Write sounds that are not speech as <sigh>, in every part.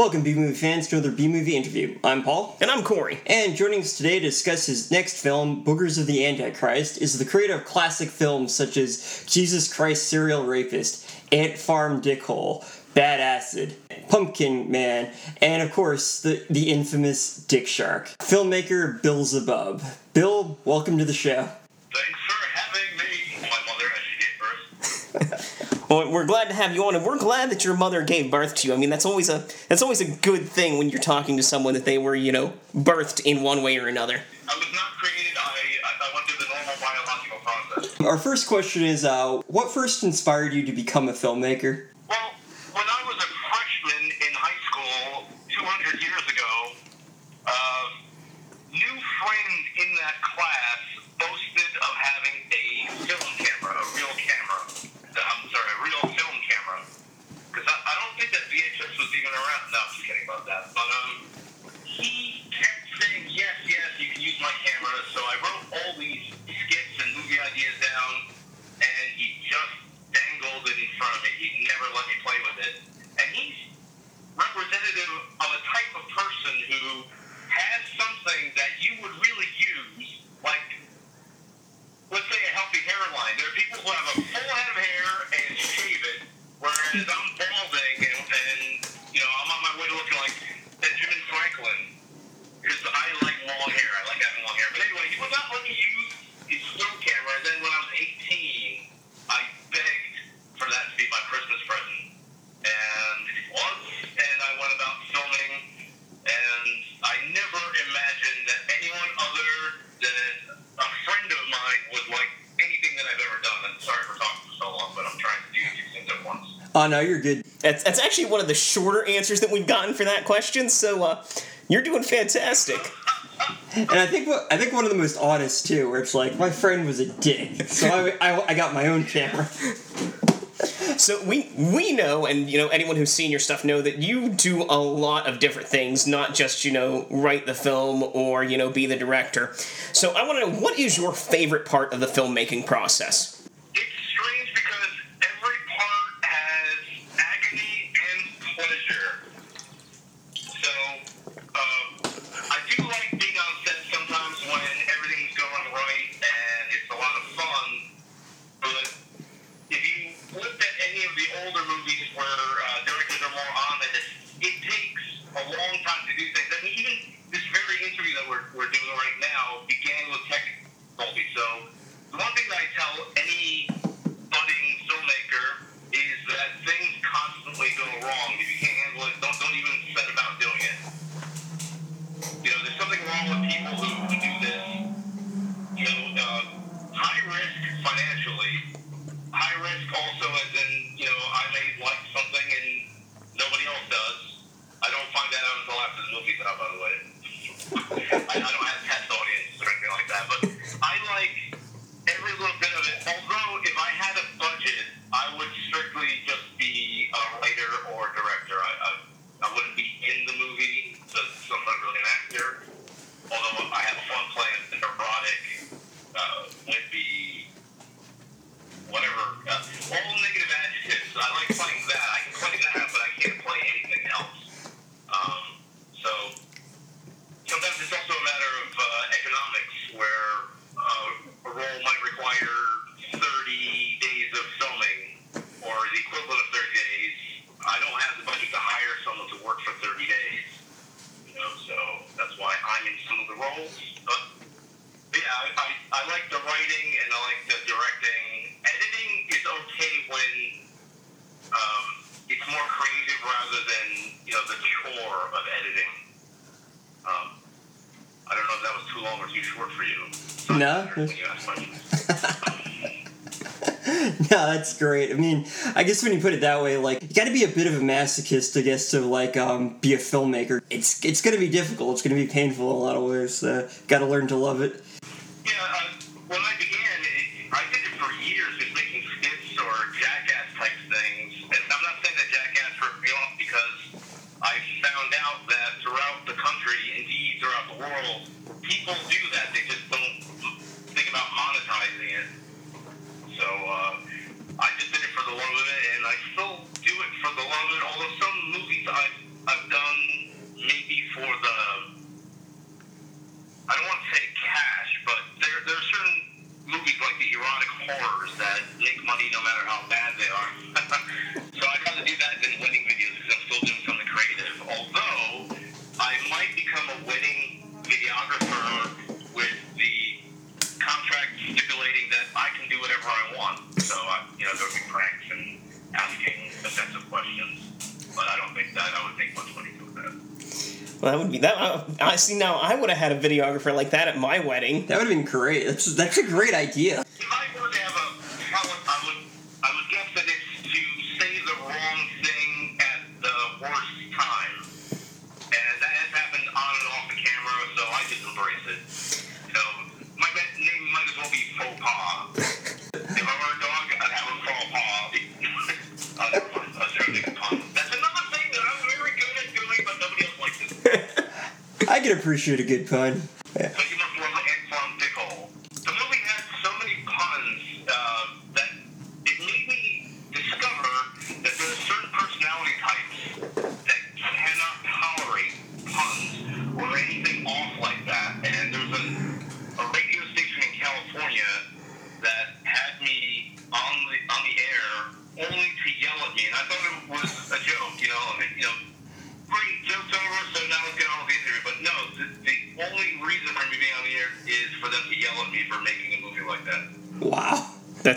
Welcome, B movie fans, to another B movie interview. I'm Paul. And I'm Corey. And joining us today to discuss his next film, Boogers of the Antichrist, is the creator of classic films such as Jesus Christ Serial Rapist, Ant Farm Dickhole, Bad Acid, Pumpkin Man, and of course, the, the infamous Dick Shark. Filmmaker Bill Zebub. Bill, welcome to the show. Thanks for having me. My mother as she gave birth. <laughs> Well, we're glad to have you on, and we're glad that your mother gave birth to you. I mean, that's always a that's always a good thing when you're talking to someone that they were, you know, birthed in one way or another. I was not created. I, I, I went through the normal biological process. Our first question is uh, what first inspired you to become a filmmaker? Well, when I was a freshman in high school 200 years ago, uh, new friends in that class boasted of having a film camera, a real camera. I'm sorry, a real film camera. Because I, I don't think that VHS was even around. No, I'm just kidding about that. But um, he kept saying, yes, yes, you can use my camera. So I wrote all these skits and movie ideas down, and he just dangled it in front of me. He never let me play with it. And he's representative of a type of person who has something that you would really use, like, let's say a healthy hairline. There are people who have a full head of hair no, you're good. That's that's actually one of the shorter answers that we've gotten for that question. So uh, you're doing fantastic. And I think what I think one of the most honest too, where it's like my friend was a dick, so I, I, I got my own camera. So we we know, and you know, anyone who's seen your stuff know that you do a lot of different things, not just you know write the film or you know be the director. So I want to know what is your favorite part of the filmmaking process. I guess when you put it that way, like you got to be a bit of a masochist, I guess, to like um, be a filmmaker. It's it's gonna be difficult. It's gonna be painful in a lot of ways. Uh, got to learn to love it. see, now I would have had a videographer like that at my wedding. That would have been great. That's that's a great idea. appreciate a good pun.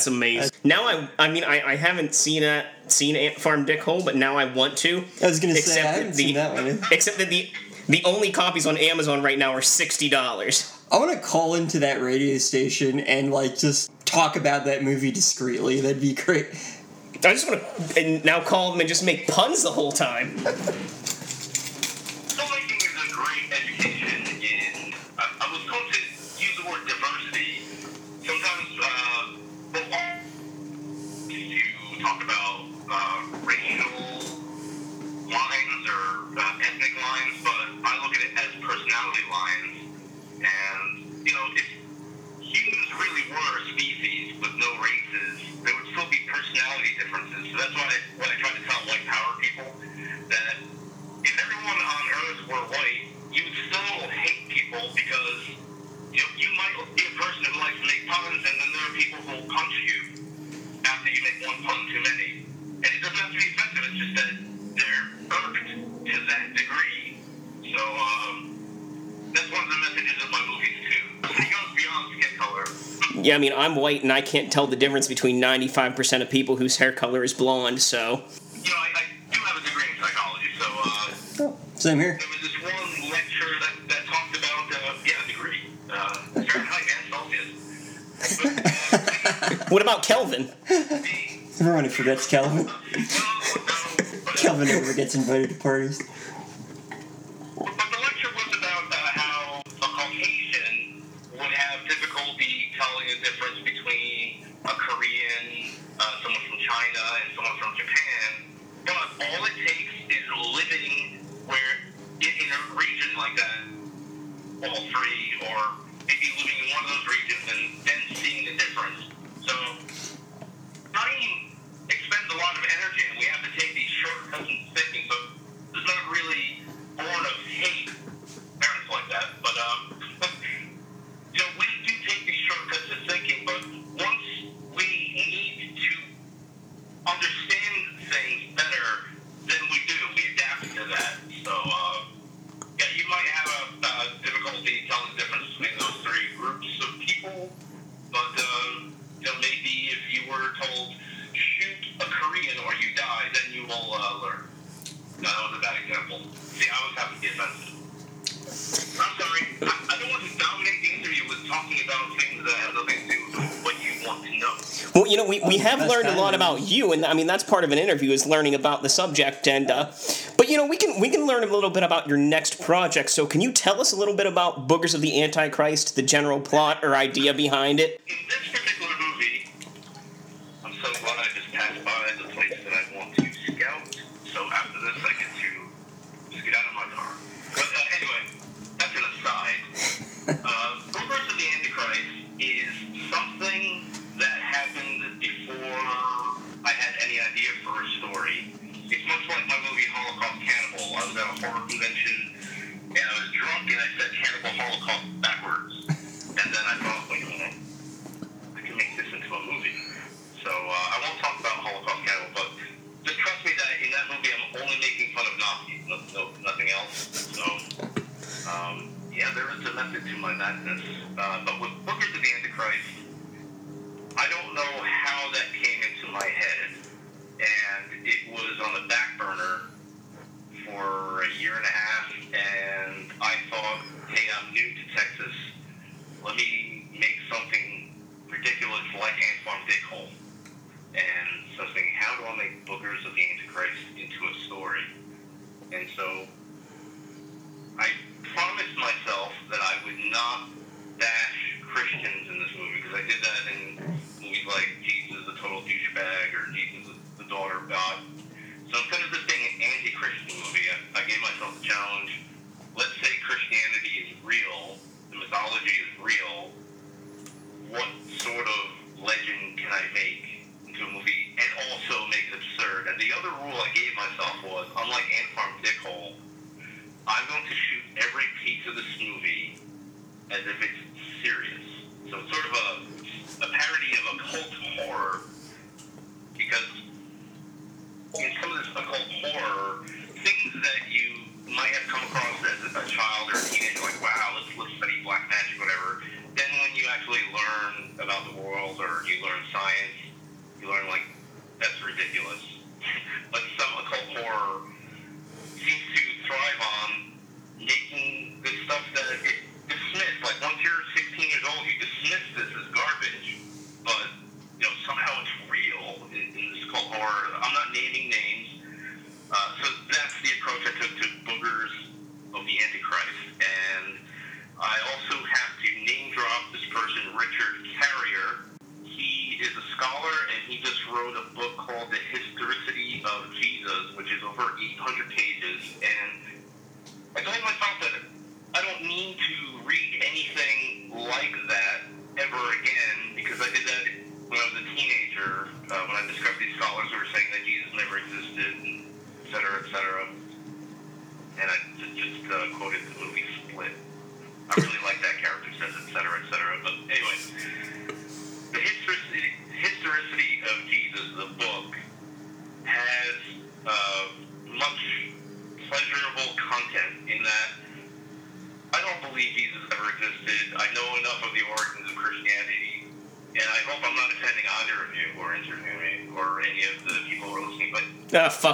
That's amazing. Now I, I mean, I, I haven't seen a seen Ant Farm Dickhole, but now I want to. I was gonna say I haven't the, seen that one. Except that the the only copies on Amazon right now are sixty dollars. I want to call into that radio station and like just talk about that movie discreetly. That'd be great. I just want to now call them and just make puns the whole time. <laughs> yeah, I mean, I'm white and I can't tell the difference between 95% of people whose hair color is blonde, so. You know, I, I do have a degree in psychology, so. Uh, oh, same here. There was this one lecture that, that talked about, uh, yeah, a degree. Uh, Fahrenheit and Celsius. <laughs> What about Kelvin? <laughs> Everyone forgets Kelvin. Uh, Kelvin never gets invited to parties. I mean, that's part of an interview is learning about the subject. And uh, but you know, we can we can learn a little bit about your next project. So can you tell us a little bit about Boogers of the Antichrist, the general plot or idea behind it?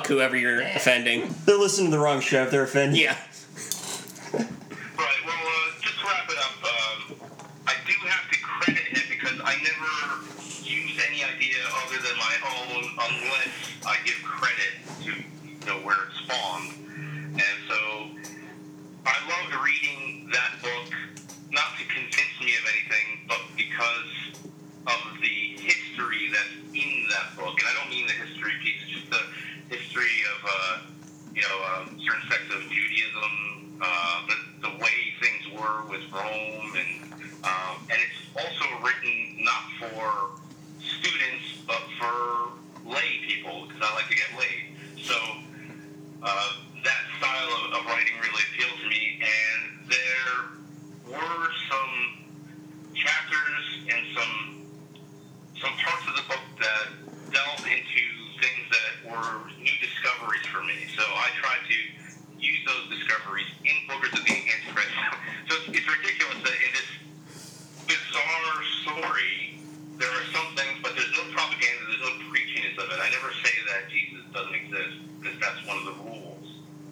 whoever you're offending. They're listening to the wrong show if they're offended. Yeah. me. So I try to use those discoveries in Boogers of the Antichrist. So it's, it's ridiculous that in this bizarre story, there are some things, but there's no propaganda, there's no preachiness of it. I never say that Jesus doesn't exist because that's one of the rules.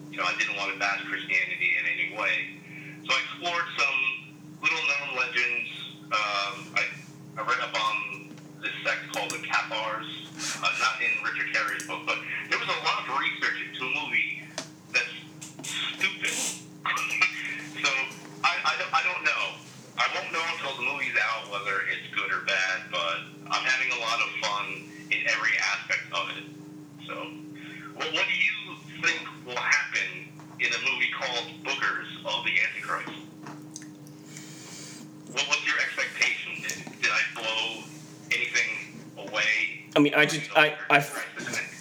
You know, I didn't want to bash Christianity in any way. So I explored some little known legends. Um, I, I read up on this sect called the Cathars, uh, not in Richard Carey's book, but there there's a lot of research into a movie that's stupid. <laughs> so I, I, don't, I don't know. I won't know until the movie's out whether it's good or bad, but I'm having a lot of fun in every aspect of it. So, well, what do you think will happen in a movie called Boogers of the Antichrist? What, what's your expectation? Did, did I blow anything away? I mean, I just, I, I,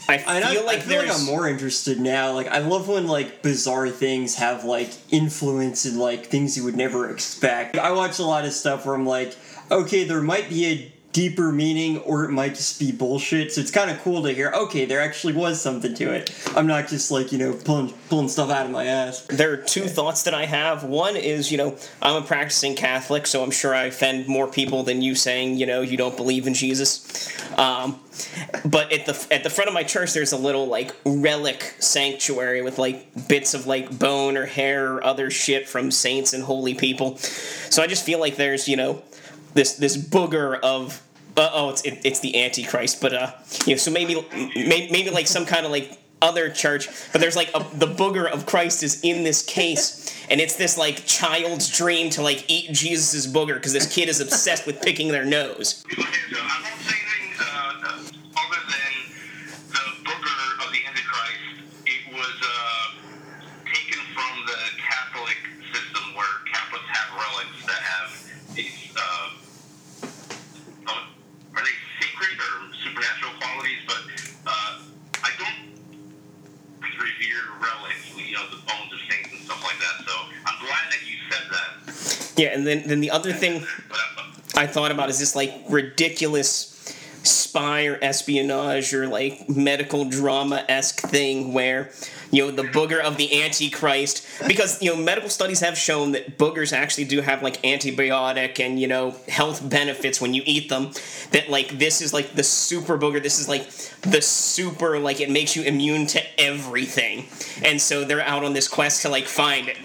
I I, feel like I feel like I'm more interested now. Like I love when like bizarre things have like influence and like things you would never expect. I watch a lot of stuff where I'm like, okay, there might be a deeper meaning or it might just be bullshit. So it's kind of cool to hear. Okay, there actually was something to it. I'm not just like you know pulling pulling stuff out of my ass. there are two thoughts that I have. One is, you know, I'm a practicing Catholic, so I'm sure I offend more people than you saying, you know, you don't believe in Jesus. Um, but at the at the front of my church, there's a little like relic sanctuary with like bits of like bone or hair or other shit from saints and holy people. So I just feel like there's, you know, this this booger of uh, oh, it's it, it's the Antichrist, but uh, you know, so maybe maybe, maybe like some kind of like other church, but there's like a, the booger of Christ is in this case, and it's this like child's dream to like eat Jesus's booger because this kid is obsessed with picking their nose. Okay, so I won't say anything uh, uh, other than the booger of the Antichrist. It was uh, taken from the Catholic system where Catholics have relics that have these, uh, um, are they sacred or supernatural qualities? But uh, I don't revere relics, you know, the bones of saints and stuff like that. So I'm glad that you said that. Yeah, and then then the other thing I thought about is this like ridiculous spy or espionage or like medical drama esque thing where you know the booger of the antichrist because you know medical studies have shown that boogers actually do have like antibiotic and you know health benefits when you eat them that like this is like the super booger this is like the super like it makes you immune to everything. And so they're out on this quest to like find it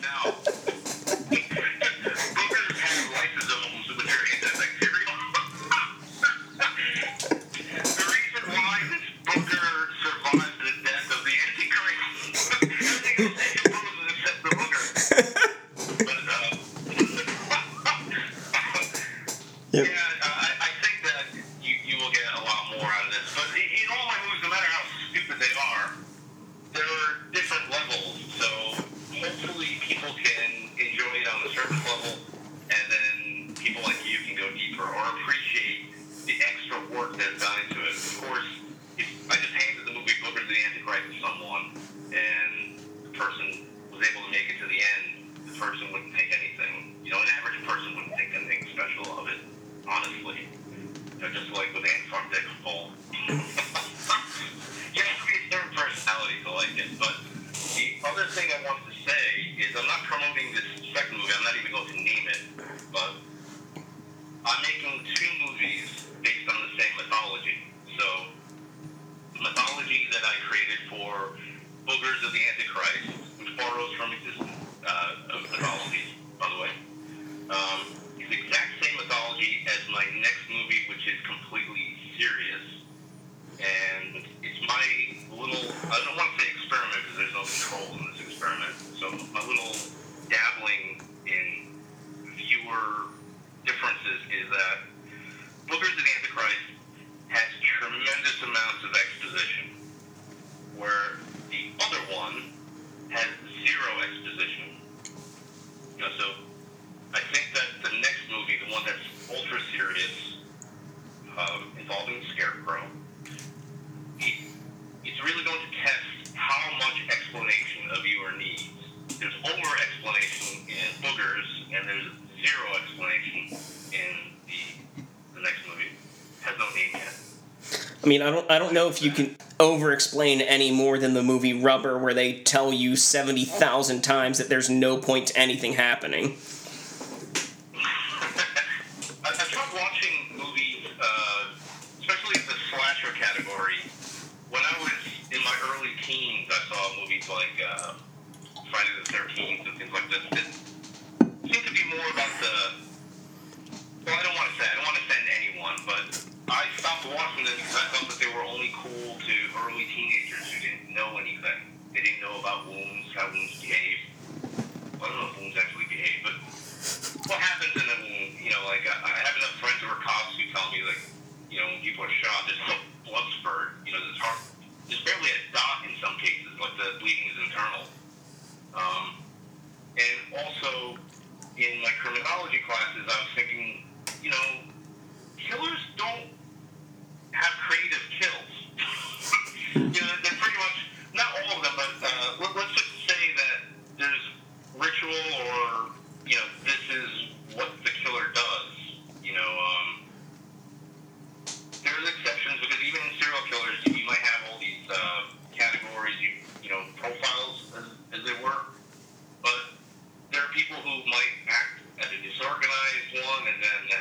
mean, I don't, I don't know if you can over-explain any more than the movie Rubber, where they tell you seventy thousand times that there's no point to anything happening. work, but there are people who might act as a disorganized one and then uh,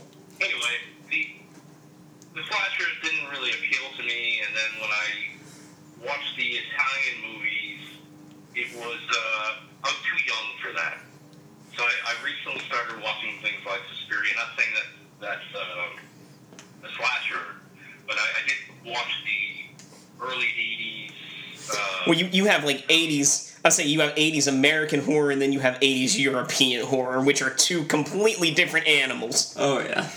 have like 80s i say you have 80s American horror and then you have 80s European horror, which are two completely different animals. Oh yeah.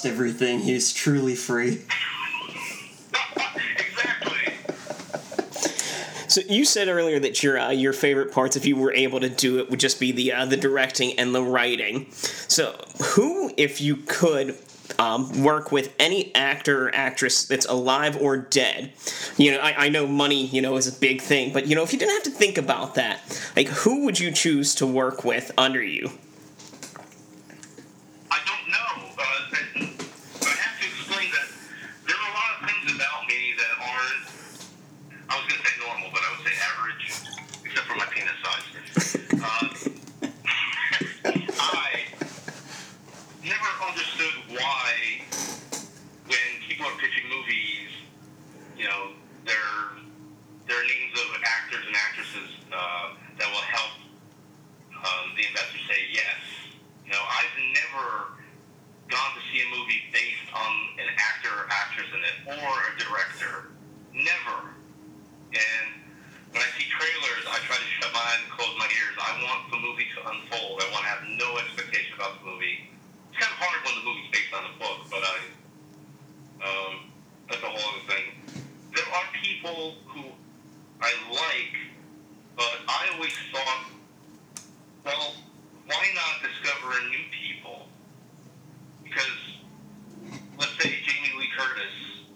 lost everything, he's truly free. <laughs> So you said earlier that your uh, your favorite parts, if you were able to do it, would just be the uh, the directing and the writing. So who, if you could. Um, work with any actor or actress that's alive or dead. You know, I, I know money, you know, is a big thing, but you know, if you didn't have to think about that, like who would you choose to work with under you? actors and actresses uh, that will help um, the investor say yes. You know, I've never gone to see a movie based on an actor or actress in it or a director. Never. And when I see trailers, I try to shut my eyes and close my ears. I want the movie to unfold. I want to have no expectation about the movie. It's kind of hard when the movie's based on a book, but I. Um, that's a whole other thing. There are people who I like, but I always thought, well, why not discover new people? Because let's say Jamie Lee Curtis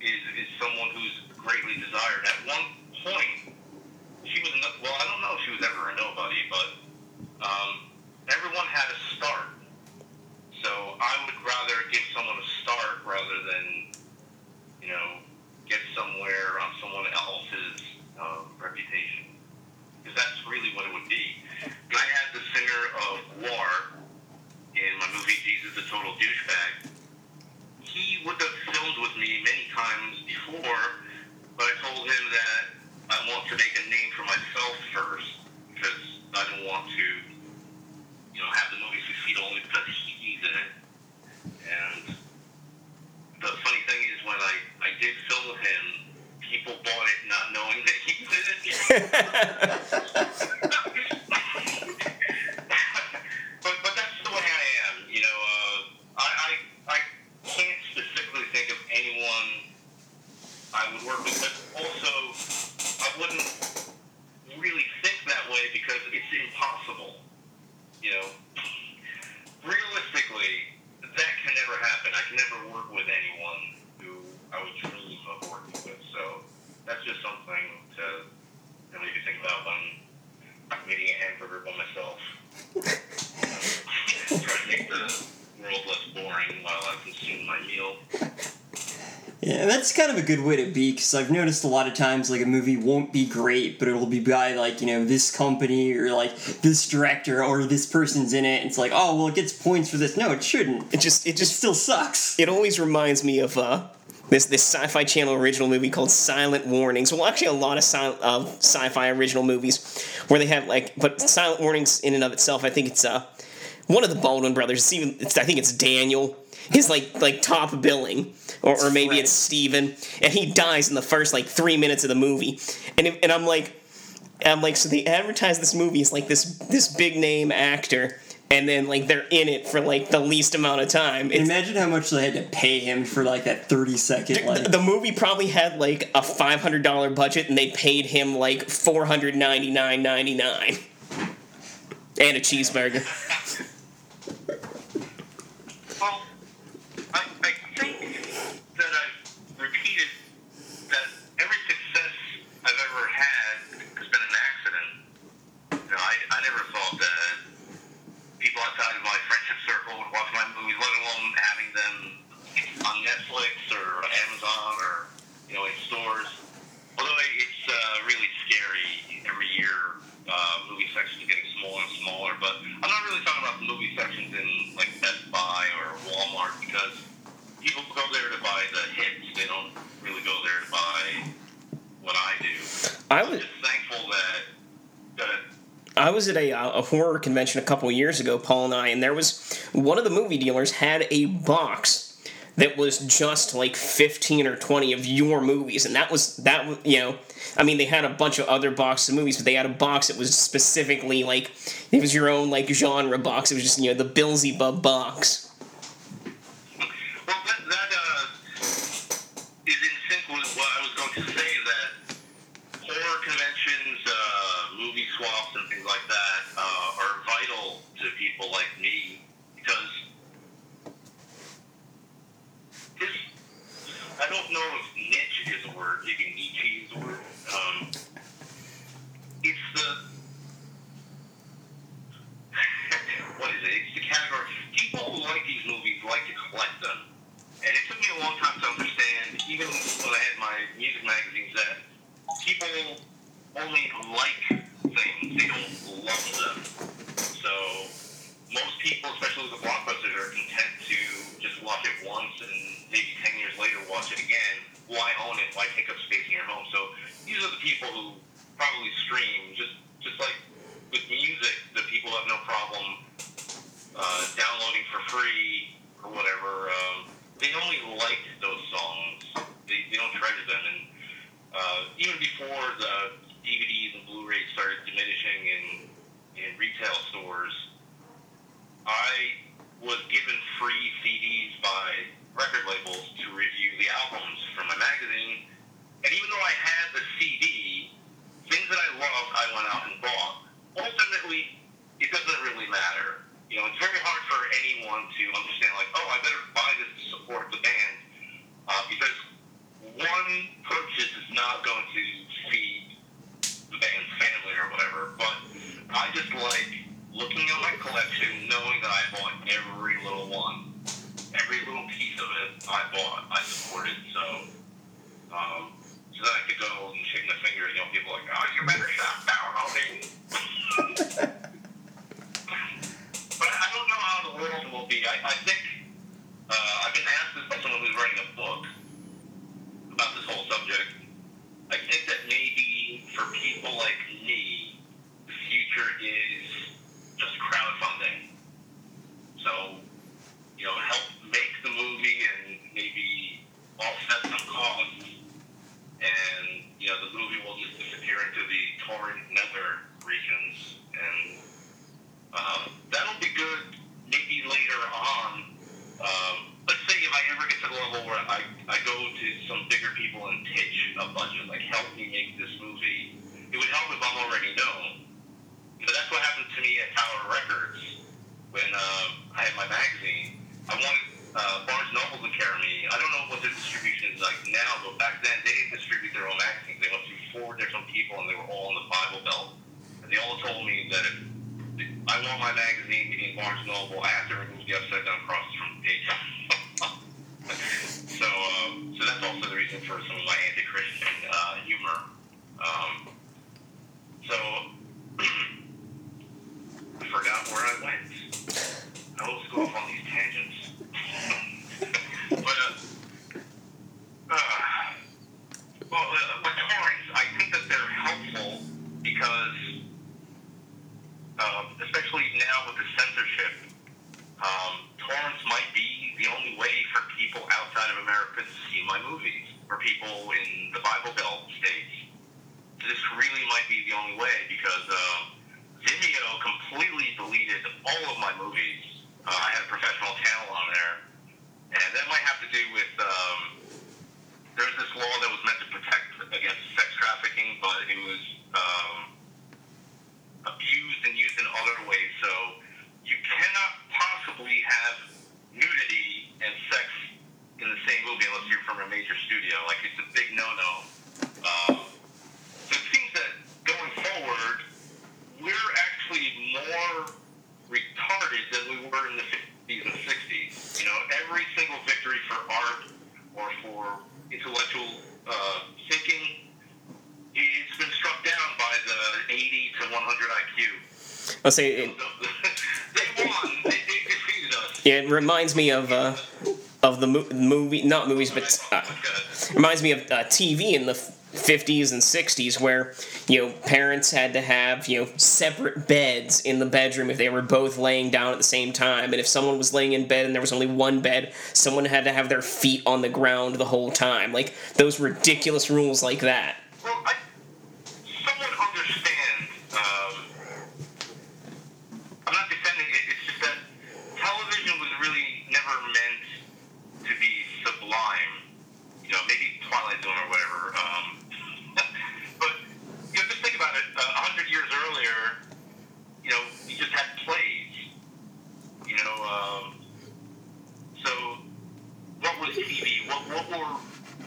is, is someone who's greatly desired. At one point, she was no, well, I don't know if she was ever a nobody, but um, everyone had a start. So I would rather give someone a start rather than you know get somewhere on someone else's um, reputation. Because that's really what it would be. <laughs> I had the singer of War in my movie Jesus a Total Douchebag. He would have filmed with me many times before, but I told him that I want to make a name for myself first because I don't want to, you know, have the movie succeed only because he's in it. And the funny thing is, when I, I did film with him, people bought it not knowing that he in it. <laughs> but but that's the way I am. You know, uh, I, I I can't specifically think of anyone I would work with, but also I wouldn't really think that way because it's impossible. You know, realistically, that can never happen. I can never work with anyone who I would dream of working with. So that's just something to you know, maybe think about when I'm eating a hamburger by myself. <laughs> Try to make the world less boring while I consume my meal. Yeah, that's kind of a good way to be because I've noticed a lot of times like a movie won't be great, but it'll be by like you know this company or like this director or this person's in it. And it's like oh well, it gets points for this. No, it shouldn't. It just it It just still sucks. it always reminds me of uh, this this sci-fi channel original movie called Silent Warnings. Well, actually, a lot of sil- of sci-fi original movies where they have like, but Silent Warnings in and of itself, I think it's uh one of the Baldwin brothers. It's even it's, I think it's Daniel. His like like top billing, or, or maybe it's Steven, and he dies in the first like three minutes of the movie, and it, and I'm like. I'm like, so they advertise this movie as like this this big name actor, and then like they're in it for like the least amount of time. It's, Imagine how much they had to pay him for like that thirty second like. the, the movie probably had like a five hundred dollar budget, and they paid him like four hundred ninety nine ninety nine, and a cheeseburger. <laughs> Well, I, I think that I've repeated that every success I've ever had has been an accident. You know, I, I never thought that people outside of my friendship circle would watch my movies, let alone having them on Netflix or Amazon or, you know, in stores. Although it's uh, really scary every year, uh, movie sections are getting smaller and smaller. But I'm not really talking about the movie sections in like Best Buy or Walmart because people go there to buy the hits. They don't really go there to buy what I do. I I'm was just thankful that that I was at a, uh, a horror convention a couple years ago, Paul and I, and there was one of the movie dealers had a box that was just like 15 or 20 of your movies and that was that you know i mean they had a bunch of other boxes of movies but they had a box that was specifically like it was your own like genre box. It was just you know the Bill Zebub box like me, the future is just crowdfunding. So, you know, help make the movie and maybe offset some costs. And, you know, the movie will just disappear into the torrent nether regions. And um, that'll be good maybe later on. Um, let's say if I ever get to the level where I, I go to some bigger people and pitch a budget, like help me make this movie, would help if I'm already known. But that's what happened to me at Tower Records when uh, I had my magazine. I wanted uh, Barnes Noble to carry me. I don't know what the distribution is like now, but back then they didn't distribute their own magazines. They went through four different people, and they were all in the Bible Belt. And they all told me that if I want my magazine to be in Barnes Noble, I have to remove the upside down crosses from the page. <laughs> so, um, so that's also the reason for some of my anti-Christian uh, humor. Um, so, <clears throat> I forgot where I went. I always go off on these tangents. <laughs> but, uh, uh, well, uh, with torrents, I think that they're helpful because, um, especially now with the censorship, um, torrents might be the only way for people outside of America to see my movies, or people in the Bible Belt states. This really might be the only way because um, Vimeo completely deleted all of my movies. Uh, I had a professional channel on there, and that might have to do with um, there's this law that was meant to protect against sex trafficking, but it was um, abused and used in other ways. So you cannot possibly have nudity and sex in the same movie unless you're from a major studio. Like it's a big no-no. Um, so it seems that going forward, we're actually more retarded than we were in the 50s and 60s. You know, every single victory for art or for intellectual uh, thinking, it's been struck down by the 80 to 100 IQ. I'll say it, <laughs> they won. They, they defeated us. yeah, it reminds me of uh, of the mo- movie, not movies, but uh, reminds me of uh, TV in the 50s and 60s where you know parents had to have you know separate beds in the bedroom if they were both laying down at the same time. And if someone was laying in bed and there was only one bed someone had to have their feet on the ground the whole time. Like those ridiculous rules like that. Well, I somewhat understand. Um, I'm not defending it. It's just that television was really never meant to be sublime. You know, maybe Twilight Zone or whatever. Um, but you know, just think about it. A hundred years earlier, you know, you just had plays. You know, um, so what was TV? What what were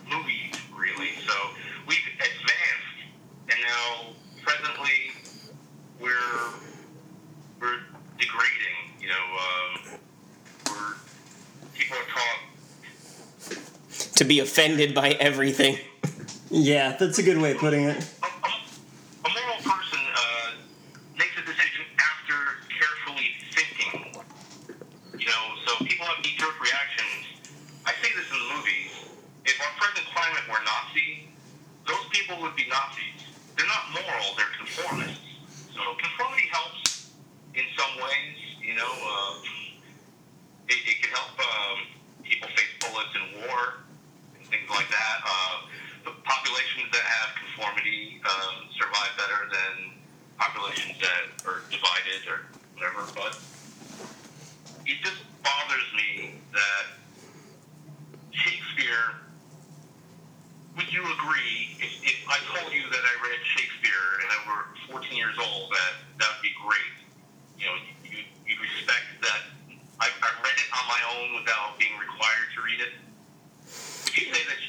movies really? So we've advanced, and now presently we're we're degrading. You know, um, we're people are taught to be offended by everything Yeah, that's a good way of putting it. a, a, a moral person uh, makes a decision after carefully thinking. You know, so people have knee-jerk reactions. I say this in the movies. If our present climate were Nazi, those people would be Nazis. They're not moral; they're conformists. So conformity helps in some ways. You know, uh, it, it can help um, people face bullets in war and things like that. Uh, the populations that have conformity um, survive better than populations that are divided or whatever. But it just bothers me that Shakespeare. Would you agree if, if I told you that I read Shakespeare and I were 14 years old that that would be great? You know, you you respect that I, I read it on my own without being required to read it. Would you say that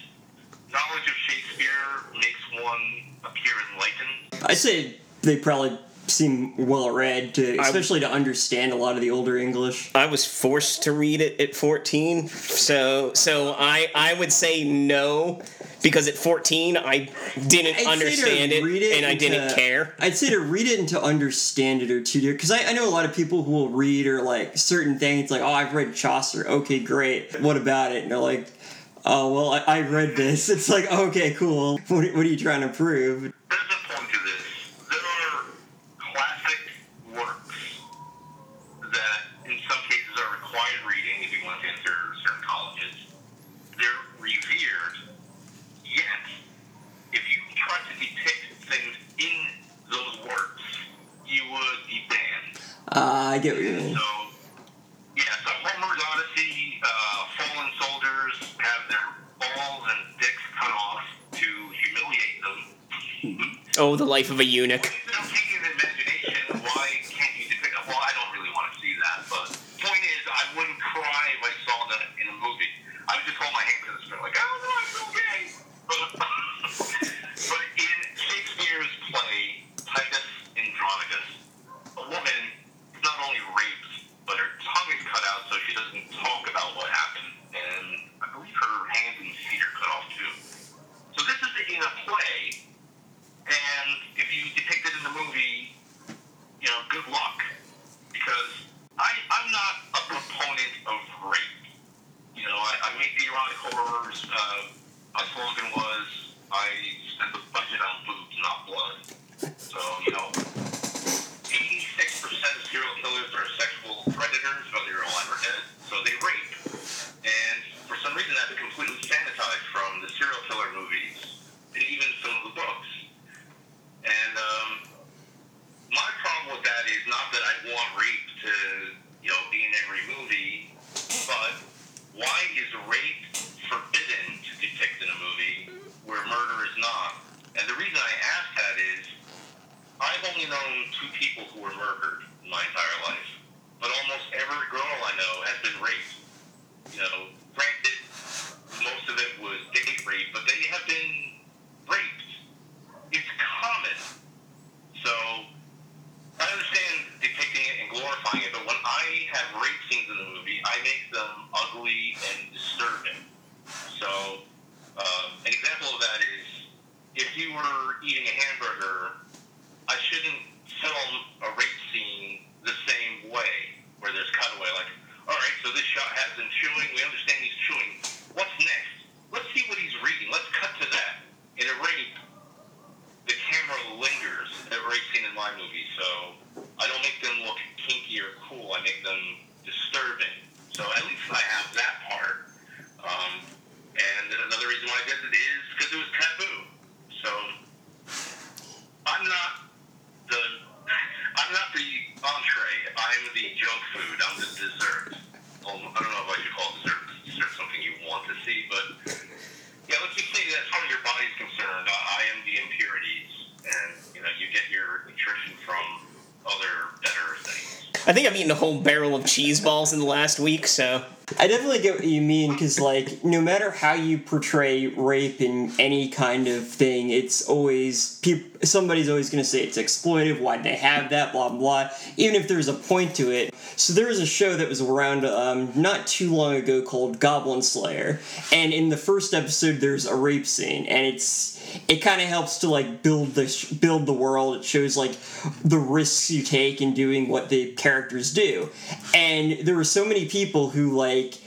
knowledge of Shakespeare makes one appear enlightened? I'd say they probably seem well read to especially to understand a lot of the older English. I was forced to read it at 14, so so I I would say no because at 14 I didn't I'd understand it, read and I didn't care. I'd say to read it and to understand it or to do Because I, I know a lot of people who will read or like certain things like, oh, I've read Chaucer. Okay, great. What about it? And they're like, Oh well, I, I read this. <laughs> It's like okay, cool. What, what are you trying to prove? There's a point to this. There are classic works that, in some cases, are required reading if you want to enter certain colleges. They're revered, yet, if you try to depict things in those works, you would be banned. Uh, I get what you mean. So, yeah, so Homer's Odyssey, uh, fallen soldiers have their balls and dicks cut off to humiliate them. Oh, the life of a eunuch. Whole barrel of cheese balls in the last week, so. I definitely get what you mean because, like, no matter how you portray rape in any kind of thing, it's always somebody's always going to say it's exploitive. Why would they have that? Blah blah. Even if there's a point to it. So there was a show that was around um, not too long ago called Goblin Slayer, and in the first episode there's a rape scene, and it's it kind of helps to like build the build the world. It shows like the risks you take in doing what the characters do, and there were so many people who like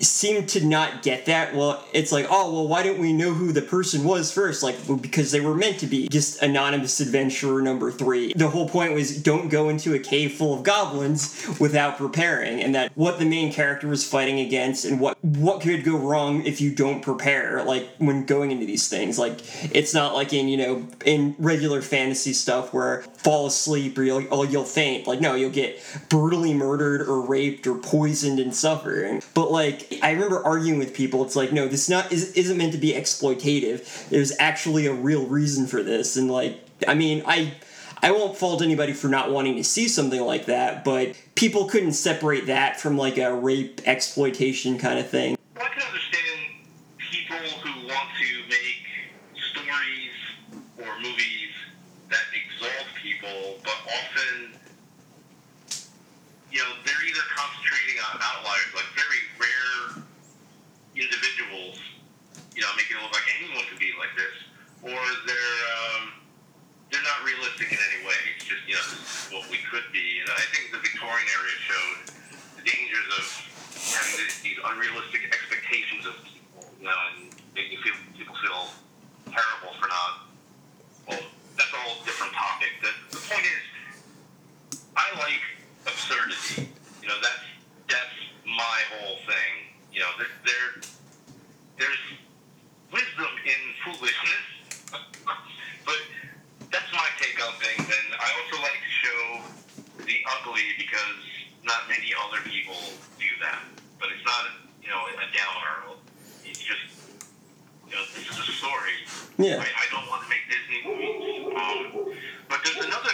seem to not get that. Well, it's like, oh, well, why don't we know who the person was first? Like, well, because they were meant to be just anonymous adventurer number three. The whole point was don't go into a cave full of goblins without preparing, and that what the main character was fighting against and what what could go wrong if you don't prepare. Like when going into these things, like it's not like in you know in regular fantasy stuff where fall asleep or you'll or you'll faint. Like no, you'll get brutally murdered or raped or poisoned and suffering. But like I remember arguing with people. It's like no, this not is, isn't meant to be exploitative. There's actually a real reason for this, and like I mean I. I won't fault anybody for not wanting to see something like that, but people couldn't separate that from like a rape exploitation kind of thing. often, you know, they're either concentrating on outliers, like very rare individuals, you know, making it look like anyone could be like this, or they're um, they're not realistic in any way. It's just you know what we could be, and I think the Victorian era showed the dangers of having these unrealistic expectations of people, you know, and making feel, people feel terrible for not. Well, that's a whole different topic. The, the point is, I like absurdity. You know, that's that's my whole thing. You know, there, there there's wisdom in foolishness, <laughs> but that's my take on things. And I also like to show the ugly because not many other people do that. But it's not, you know, a downer. It's just you know, this is a story. Yeah. I, I don't want to make Disney movies. Um, but there's another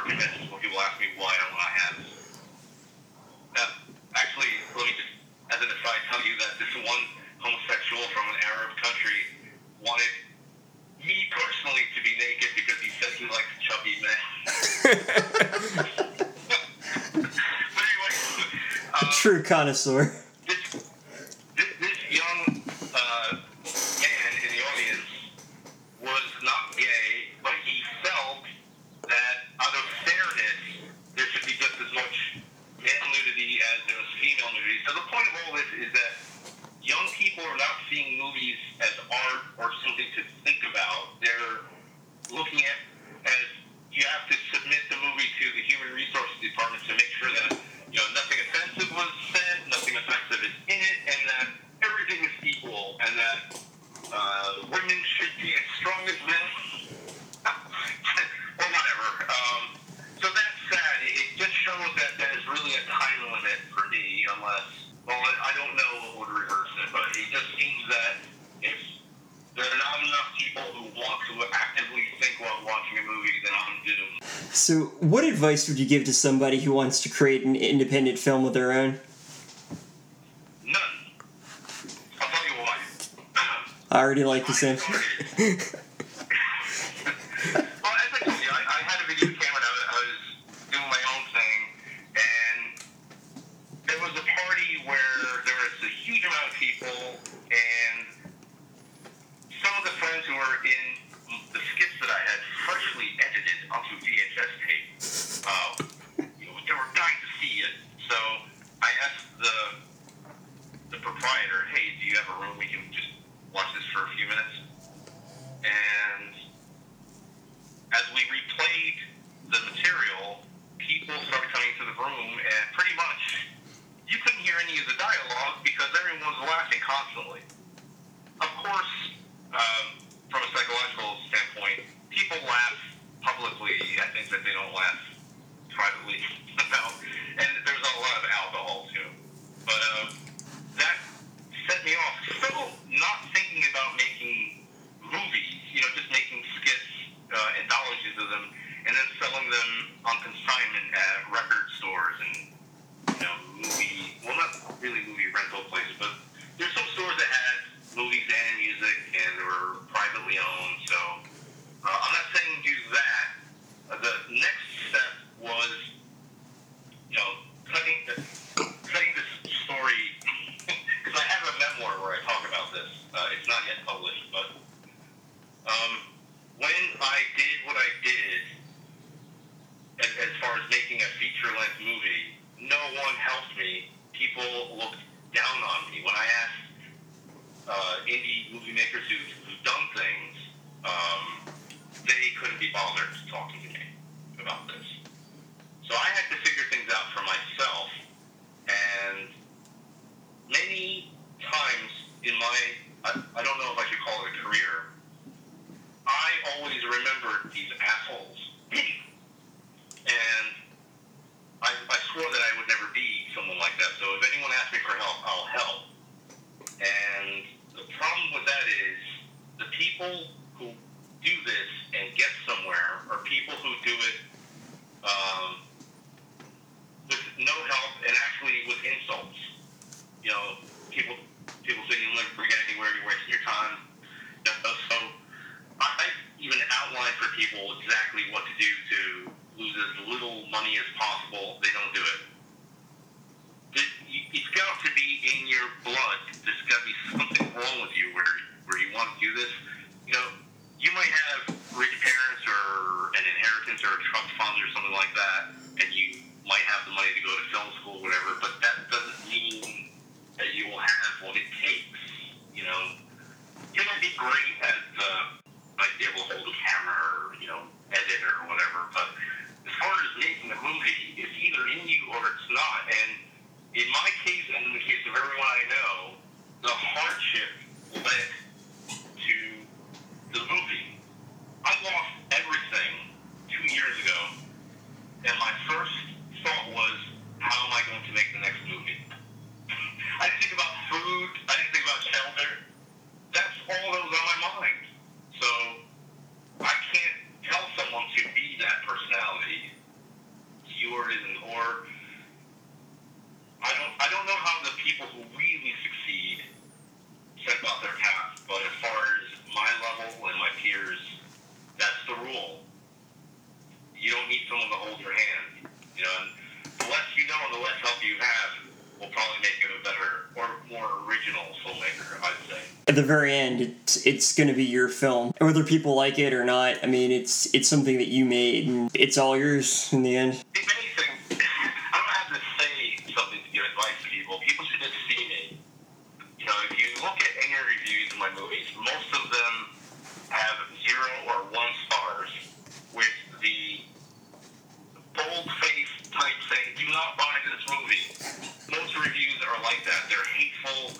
for conventions when people ask me why don't buy hats. Uh, actually, let me just, as an aside, tell you that this one homosexual from an Arab country wanted me personally to be naked because he said he likes chubby men. <laughs> <laughs> but anyway, um, a true connoisseur. advice would you give to somebody who wants to create an independent film of their own? None. I'll tell you why. I already like the same. <laughs> flashing constantly. Of course, um, from a psychological standpoint, people laugh publicly at things that they don't laugh privately <laughs> about, and there's a lot of alcohol too. But um, that set me off. Still not thinking about making movies, you know, just making skits, uh, anthologies of them, and then selling them on consignment at record stores and you know movie, well, not really movie rental places, but there's some stores that had movies and music and they were privately owned. So uh, I'm not saying do that. Uh, the next step was, you know, cutting the, cutting this story <laughs> because I have a memoir where I talk about this. Uh, it's not yet published, but um, when I did what I did, as, as far as making a feature length movie, no one helped me. People looked down on me when I ask uh, indie movie makers who, who've done things, um, they couldn't be bothered talking to me about this. So I had to figure things out for myself, and many times in my, I, I don't know if I should call it a career, I always remembered these assholes. <clears throat> and I, I swore that I would never be someone like that. So if anyone asks me for help, I'll help. And the problem with that is the people who do this and get somewhere are people who do it um, with no help and actually with insults. You know, people people say you'll never get anywhere, you're wasting your time. So I even outline for people exactly what to do to lose as little money as possible. They don't do it. It's got to be in your blood. There's got to be something wrong with you where where you want to do this. You know, you might have rich parents or an inheritance or a trust fund or something like that, and you might have the money to go to film school or whatever. But that doesn't mean that you will have what it takes. You know, you might be great at uh, might be able to hold a camera or you know edit or whatever, but as far as making a movie, it's either in you or it's not. And in my case, and in the case of everyone I know, the hardship led to the movie. I lost everything two years ago, and my first thought was, how am I going to make the next movie? I didn't think about food. I didn't think about shelter. That's all that was on my mind. So I can't tell someone to be that personality. You or isn't, or I don't. I don't know how the people who really succeed set about their path. But as far as my level and my peers, that's the rule. You don't need someone to hold your hand. You know, and the less you know and the less help you have will probably make you a better or more original filmmaker, I'd say. At the very end, it's it's going to be your film, whether people like it or not. I mean, it's it's something that you made, and it's all yours in the end. If anything, I don't have to say something to give advice to people. People should just see me. You know, if you look at any reviews of my movies, most of them have zero or one stars with the bold face type saying, do not buy this movie. Most reviews are like that. They're hateful,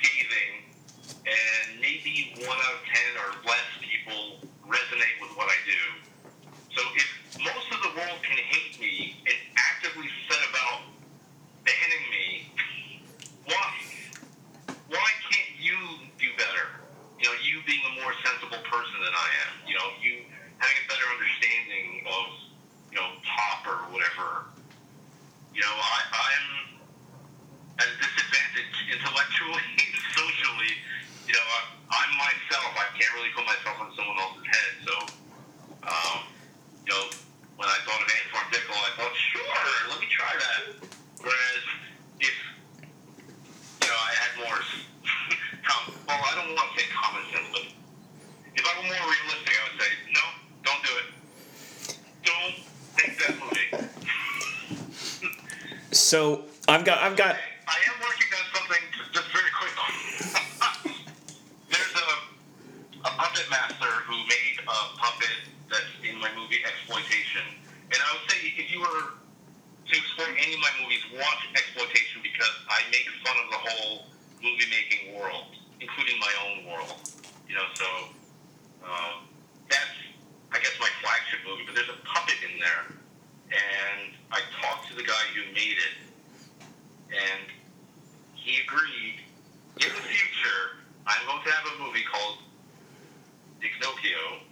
scathing, and maybe one out of ten or less people resonate with what I do. So if most of the world can hate me and actively set about banning me, why? Why can't you do better? You know, you being a more sensible person than I am. You know, you having a better understanding of, you know, pop or whatever. You know, I, I'm at a disadvantage intellectually, <laughs> and socially. You know, I, I'm myself. I can't really put myself on someone else's head. So, um, you know, when I thought of Ant Farm Dickhole, I thought, sure, let me try that. Whereas if, you know, I had more, com- well, I don't want to say common sense, but if I were more realistic, I would say, no, don't do it. Don't make that movie. So I've got I've got I am working on something just very quick. There's a, a puppet master who made a puppet that's in my movie Exploitation. And I would say if you were to explore any of my movies, watch Exploitation because I make fun of the whole movie making world, including my own world. You know, so um, that's I guess my flagship movie. But there's a puppet in there, and I talked to the guy who made it, and he agreed. In the future, I'm going to have a movie called Ignocio,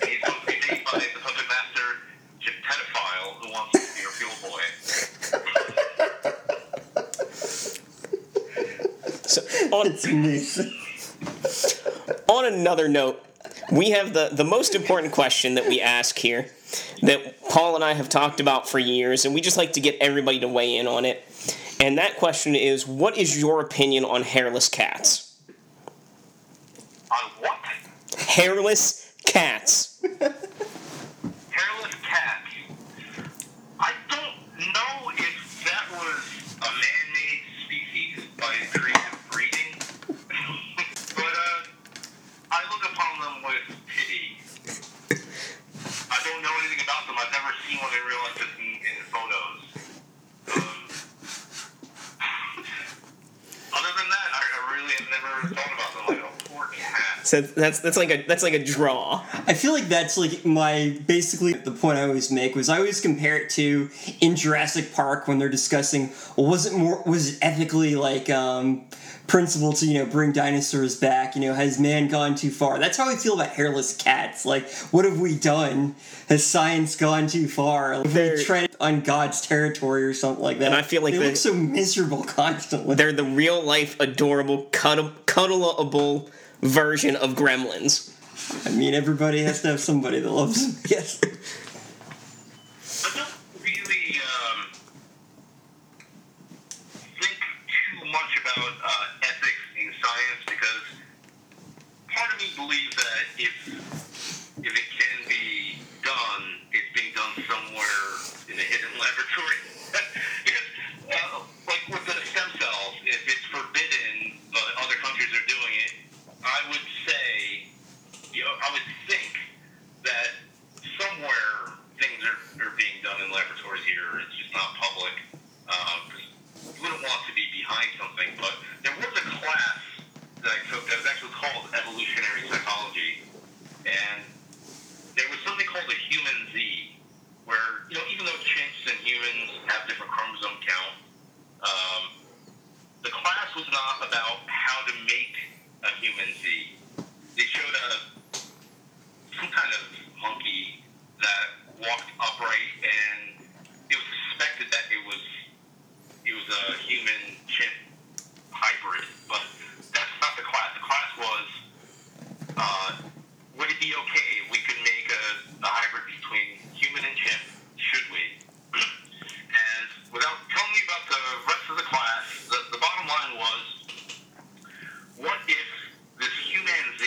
and he's going to be made by the puppet master, Jim Pedophile, who wants to be your fuel boy. so on It's amazing. on another note, we have the, the most important question that we ask here that Paul and I have talked about for years, and we just like to get everybody to weigh in on it. And that question is what is your opinion on hairless cats? On what? Hairless we were talking about that. Like, so that's that's like a that's like a draw. I feel like that's like my basically the point I always make was I always compare it to in Jurassic Park when they're discussing well, was it more was it ethically like um principle to you know bring dinosaurs back? You know has man gone too far? That's how i feel about hairless cats. Like what have we done? Has science gone too far? Like, They're- we tread on god's territory or something like that. And I feel like they the- look so miserable <laughs> constantly. They're the real life, adorable, cuddle, cuddleable version of Gremlins. i mean everybody has to have somebody that loves them <laughs> yes I don't really um, think too much about uh, ethics in science because part of me believes that if if it can be done, it's being done somewhere in a hidden <laughs> laboratory. <laughs> because, uh, like with the stem cells, if it's forbidden, but other countries are doing it, I would say, you know, I would think that somewhere things are, are being done in laboratories here. It's just not public. Um, 'cause you wouldn't want to be but there was a class that I took that was actually called evolutionary psychology, and there was something called a human Z, where you know even though chimps and humans have different chromosome count, um, the class was not about how to make a human Z. They showed a some kind of monkey that walked upright, and it was suspected that it was it was a human chimp hybrid, but that's not the class. The class was uh, would it be okay if we could make a, a hybrid between human and chimp? Should we? <clears throat> and without telling you about the rest of the class, the, the bottom line was what if this human Z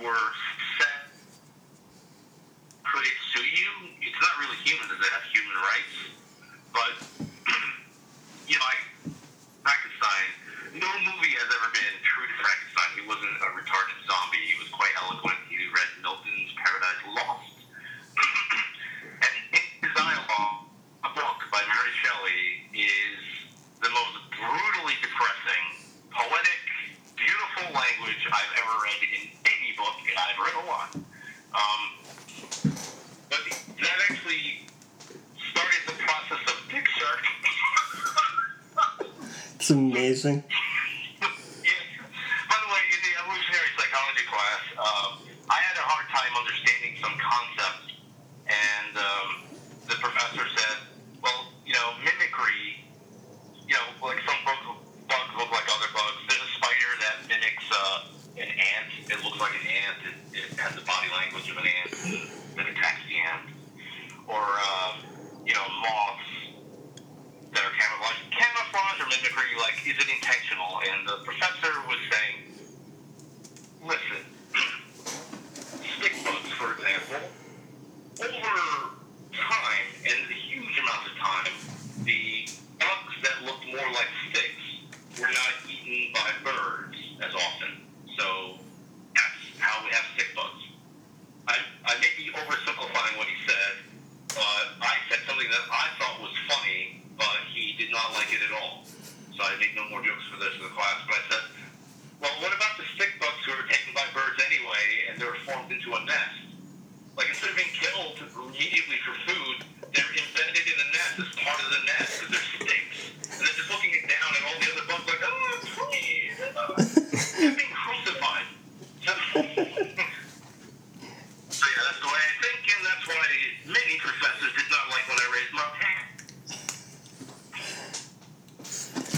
were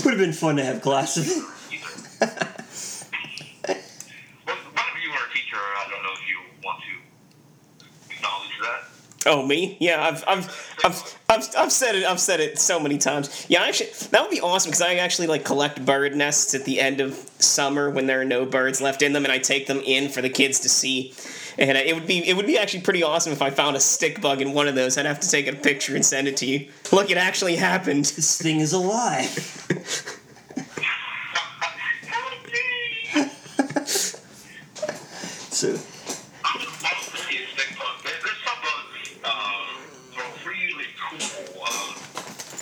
would have been fun to have glasses. <laughs> well, one of you are a teacher. I don't know if you want to acknowledge that. Oh, me? Yeah, I've, I've, I've, I've, I've said it. I've said it so many times. Yeah, actually, that would be awesome because I actually like collect bird nests at the end of summer when there are no birds left in them, and I take them in for the kids to see. And it would be, it would be actually pretty awesome if I found a stick bug in one of those. I'd have to take a picture and send it to you. Look, it actually happened. this thing is alive <laughs> Help me! so I would love to see a stick bug. There, there's some bugs um, that are really cool. Um,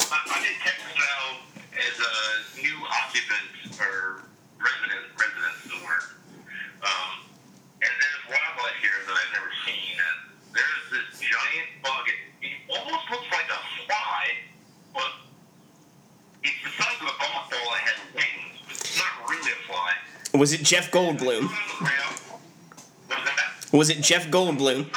I, I'm in Texas now as a new occupant or resident, resident is the word. Um, Was it Jeff Goldblum? Was? Was it Jeff Goldblum? <laughs>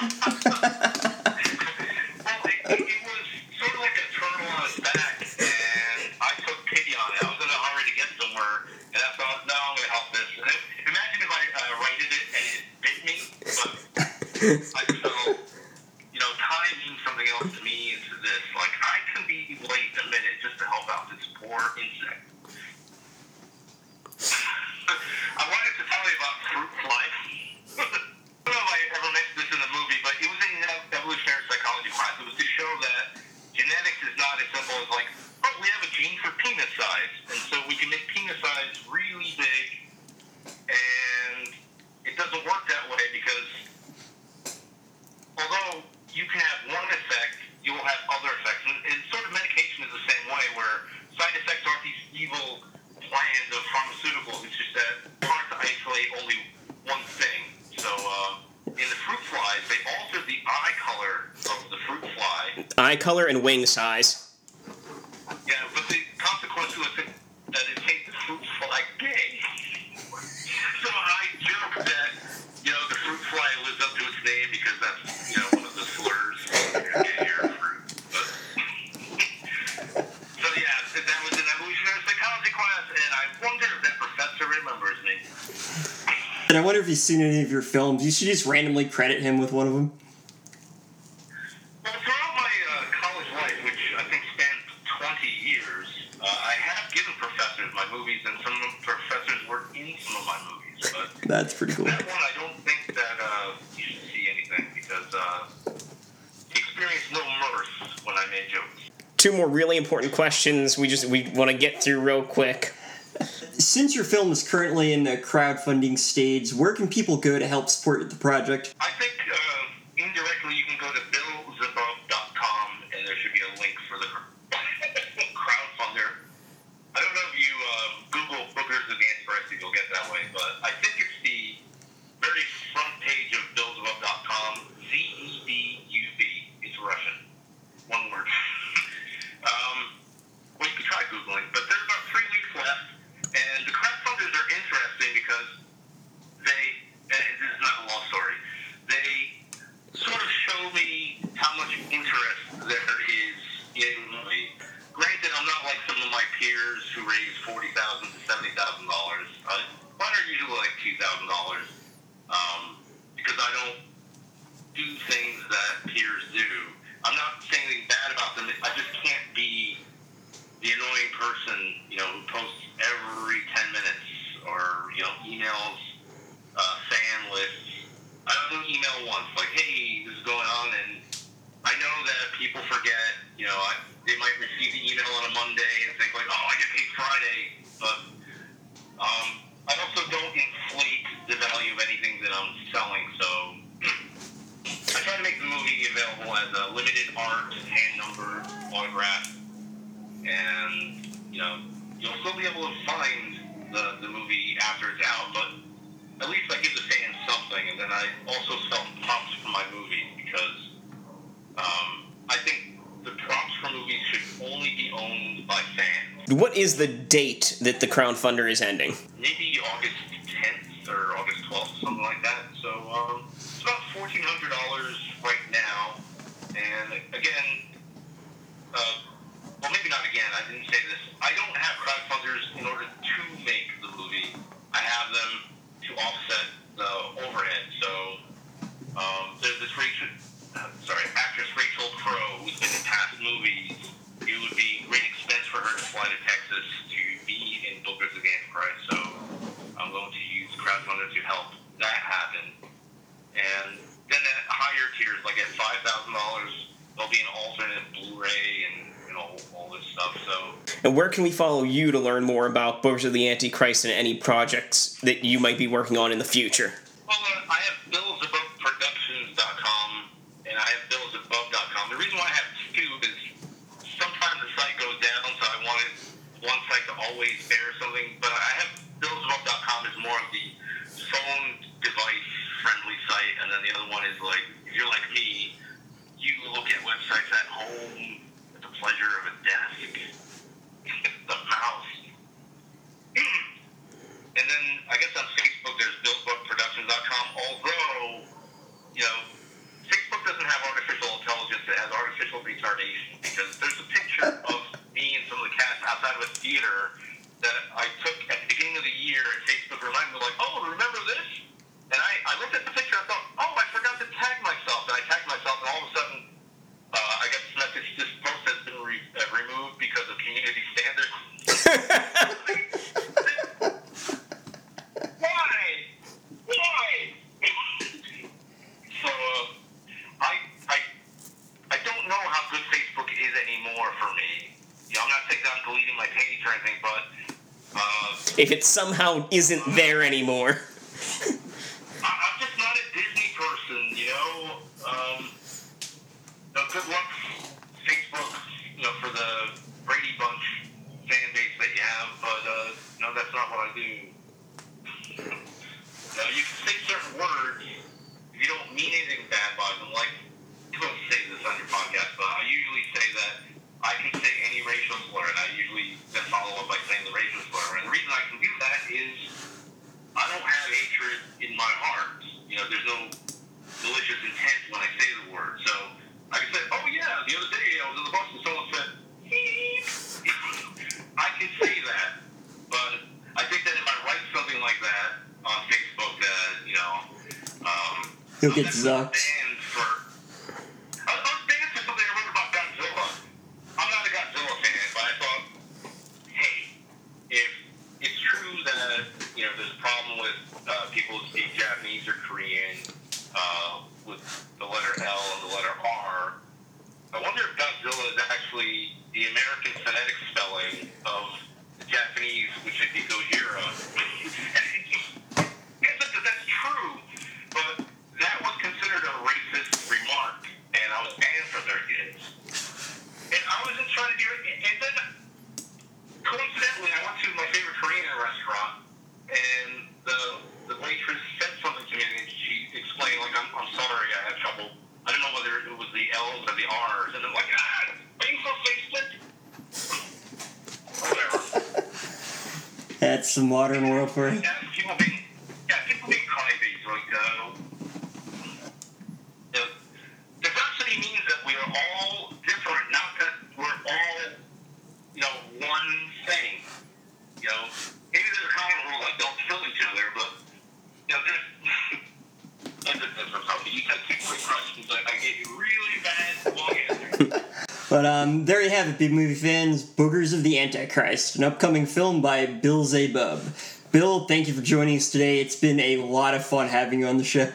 Well, it, it, it was sort of like a turtle on his back, and I took pity on it. I was in a hurry to get somewhere, and I thought, no, I'm going to help this. And then, imagine if I uh, righted it and it bit me, but I felt, you know, time means something else to me and to this. Like, I can be late a minute just to help out this poor insect. I wanted to tell you about fruit fly. I don't know if I ever mentioned this in the movie, but it was in uh, evolutionary psychology class. It was to show that genetics is not as simple as like, oh, we have a gene for penis size, and so we can make penis size really big, and it doesn't work that way because although you can have one effect, you will have other effects. And, and sort of medication is the same way, where side effects aren't these evil plans of pharmaceuticals. It's just that it's hard to isolate only one thing. So uh, in the fruit flies, they altered the eye color of the fruit fly. Eye color and wing size. Yeah, but the consequence was that that it made the fruit fly gay. so I joke that, you know, the fruit fly lives up to its name because that's, you know, one of the slurs of gayer fruit. But, <laughs> so yeah, that was an evolutionary psychology class, and I wonder if that professor remembers me. And I wonder if he's seen any of your films. You should just randomly credit him with one of them. Well, throughout my uh, college life, which I think spanned 20 years, uh, I have given professors my movies, and some of the professors were in some of my movies. But That's pretty cool. that one, I don't think that uh, you should see anything because uh, he experienced no mirth when I made jokes. Two more really important questions we just we want to get through real quick. Since your film is currently in the crowdfunding stage, where can people go to help support the project? I think uh, indirectly you can go to billzebub.com and there should be a link for the crowdfunder. I don't know if you uh, Google Boogers of the Antichrist if you'll get that way, but I think it's the very front page of billzebub.com. Z E B U B. It's Russian. One word. um, well, you can try Googling, but there's about three weeks left, and the crowdfunders are interesting because they, and this is not a long story, they sort of show me how much interest there is in the movie. Granted, I'm not like some of my peers who raise forty thousand to seventy thousand dollars. Uh, mine are usually like two thousand dollars, um, because I don't do things that peers do. I'm not saying anything bad about them. I just can't be the annoying person, you know, who posts every 10 minutes or, you know, emails uh, fan lists. I don't email once, like, hey, this is going on, and I know that people forget, you know, I, they might receive the email on a Monday and think, like, oh, I get paid Friday, but um, I also don't inflate the value of anything that I'm selling, so <clears throat> I try to make the movie available as a limited art, hand numbered, autograph, and you know you'll still be able to find the, the movie after it's out, but at least I give the fans something, and then I also sell props for my movie because um, I think the props for movies should only be owned by fans. What is the date that the crowdfunder is ending? Maybe August 10th or August 12th, something like that. So um, it's about $1,400 right now, and again, uh, well, maybe not again. I didn't say this. I don't have crowdfunders in order to make the movie. I have them to offset the overhead. So um, there's this uh, sorry, actress Rachel Crow who's been in past movies. It would be great expense for her to fly to Texas to be in Boogers of the Antichrist. So I'm going to use crowdfunder to help that happen. And then at higher tiers, like at five thousand dollars, there'll be an alternate Blu-ray and you know all this stuff. So And where can we follow you to learn more about Boogers of the Antichrist and any projects that you might be working on in the future? Well, uh, I have billzebubproductions.com and I have billzebub.com. The reason why I have two is sometimes the site goes down, so I wanted one site to always bear something. But I have billzebub.com is more of the phone device friendly site, and then the other one is like if you're like me, you look at websites at home at the pleasure of a desk, <laughs> the mouse. <clears throat> And then I guess on Facebook there's BillBookProductions.com. Although, you know, Facebook doesn't have artificial intelligence; it has artificial retardation. Because there's a picture <laughs> of me and some of the cast outside of a theater that I took at the beginning of the year, and Facebook reminded me, like, "Oh, remember this?" And I, I looked at the picture, I thought, "Oh, I forgot to tag myself," and I tagged myself, and all of a sudden, uh, I got this message: "This post has been re- uh, removed because of community standards." <laughs> Why? Why? so, uh, I, I, I don't know how good Facebook is anymore for me. You know, I'm not saying that I'm deleting my page or anything, but uh, If it somehow isn't there anymore. I, I'm just not a Disney person. You know, um, no, good luck, Facebook. You know, for the Brady Bunch fan base that you have, but uh, no, that's not what I do. Uh, you can say certain words if you don't mean anything bad by them. Like, you don't say this on your podcast, but I usually say that I can say any racial slur, and I usually then follow up by saying the racial slur. And the reason I can do that is I don't have hatred in my heart. You know, there's no malicious intent when I say the word. So I can say, oh yeah, the other day I was in the bus and someone said, "Beep." I can say that, but I think that if I write something like that on Facebook, that you know, um, You'll get I was zucked. banned for. I was I was banned for something I wrote about Godzilla. I'm not a Godzilla fan, but I thought, hey, if it's true that you know there's a problem with uh, people who speak Japanese or Korean uh, with the letter L and the letter R, I wonder if Godzilla is actually the American phonetic spelling of the Japanese, which would be Gojira. yes, that, that's true, but that was considered a racist remark, and I was banned for 30 days. And I wasn't trying to do it. And then, coincidentally, I went to my favorite Korean restaurant, and the the waitress said something to me, and she explained, like, I'm, I'm sorry, I had trouble. I don't know whether it was the L's or the R's, and I'm like, ah, are you so Facebook? <laughs> Whatever. That's the modern world for you. Yeah, people being, yeah, people being crybabies, like, uh, you know, diversity means that we are all different, not that we're all, you know, one thing. You know, maybe there's a common rule like don't kill each other, but, you know, there's, that's a different topic. You had two quick questions, but I gave you really bad long answers. But big movie fans. Boogers of the Antichrist, an upcoming film by Bill Zebub. Bill, thank you for joining us today. It's been a lot of fun having you on the show.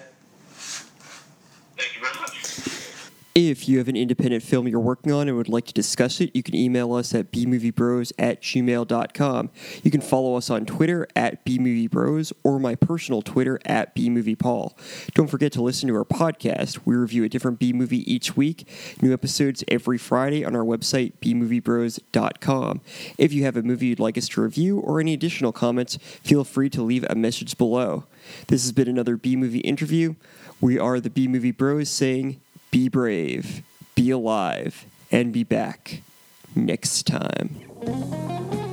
Thank you very much. If you have an independent film you're working on and would like to discuss it, you can email us at bmoviebros at gmail.com. You can follow us on Twitter at bmoviebros or my personal Twitter at bmoviepaul. Don't forget to listen to our podcast. We review a different B movie each week, new episodes every Friday on our website, bmoviebros.com. If you have a movie you'd like us to review or any additional comments, feel free to leave a message below. This has been another B movie interview. We are the B Movie Bros saying, be brave, be alive, and be back next time.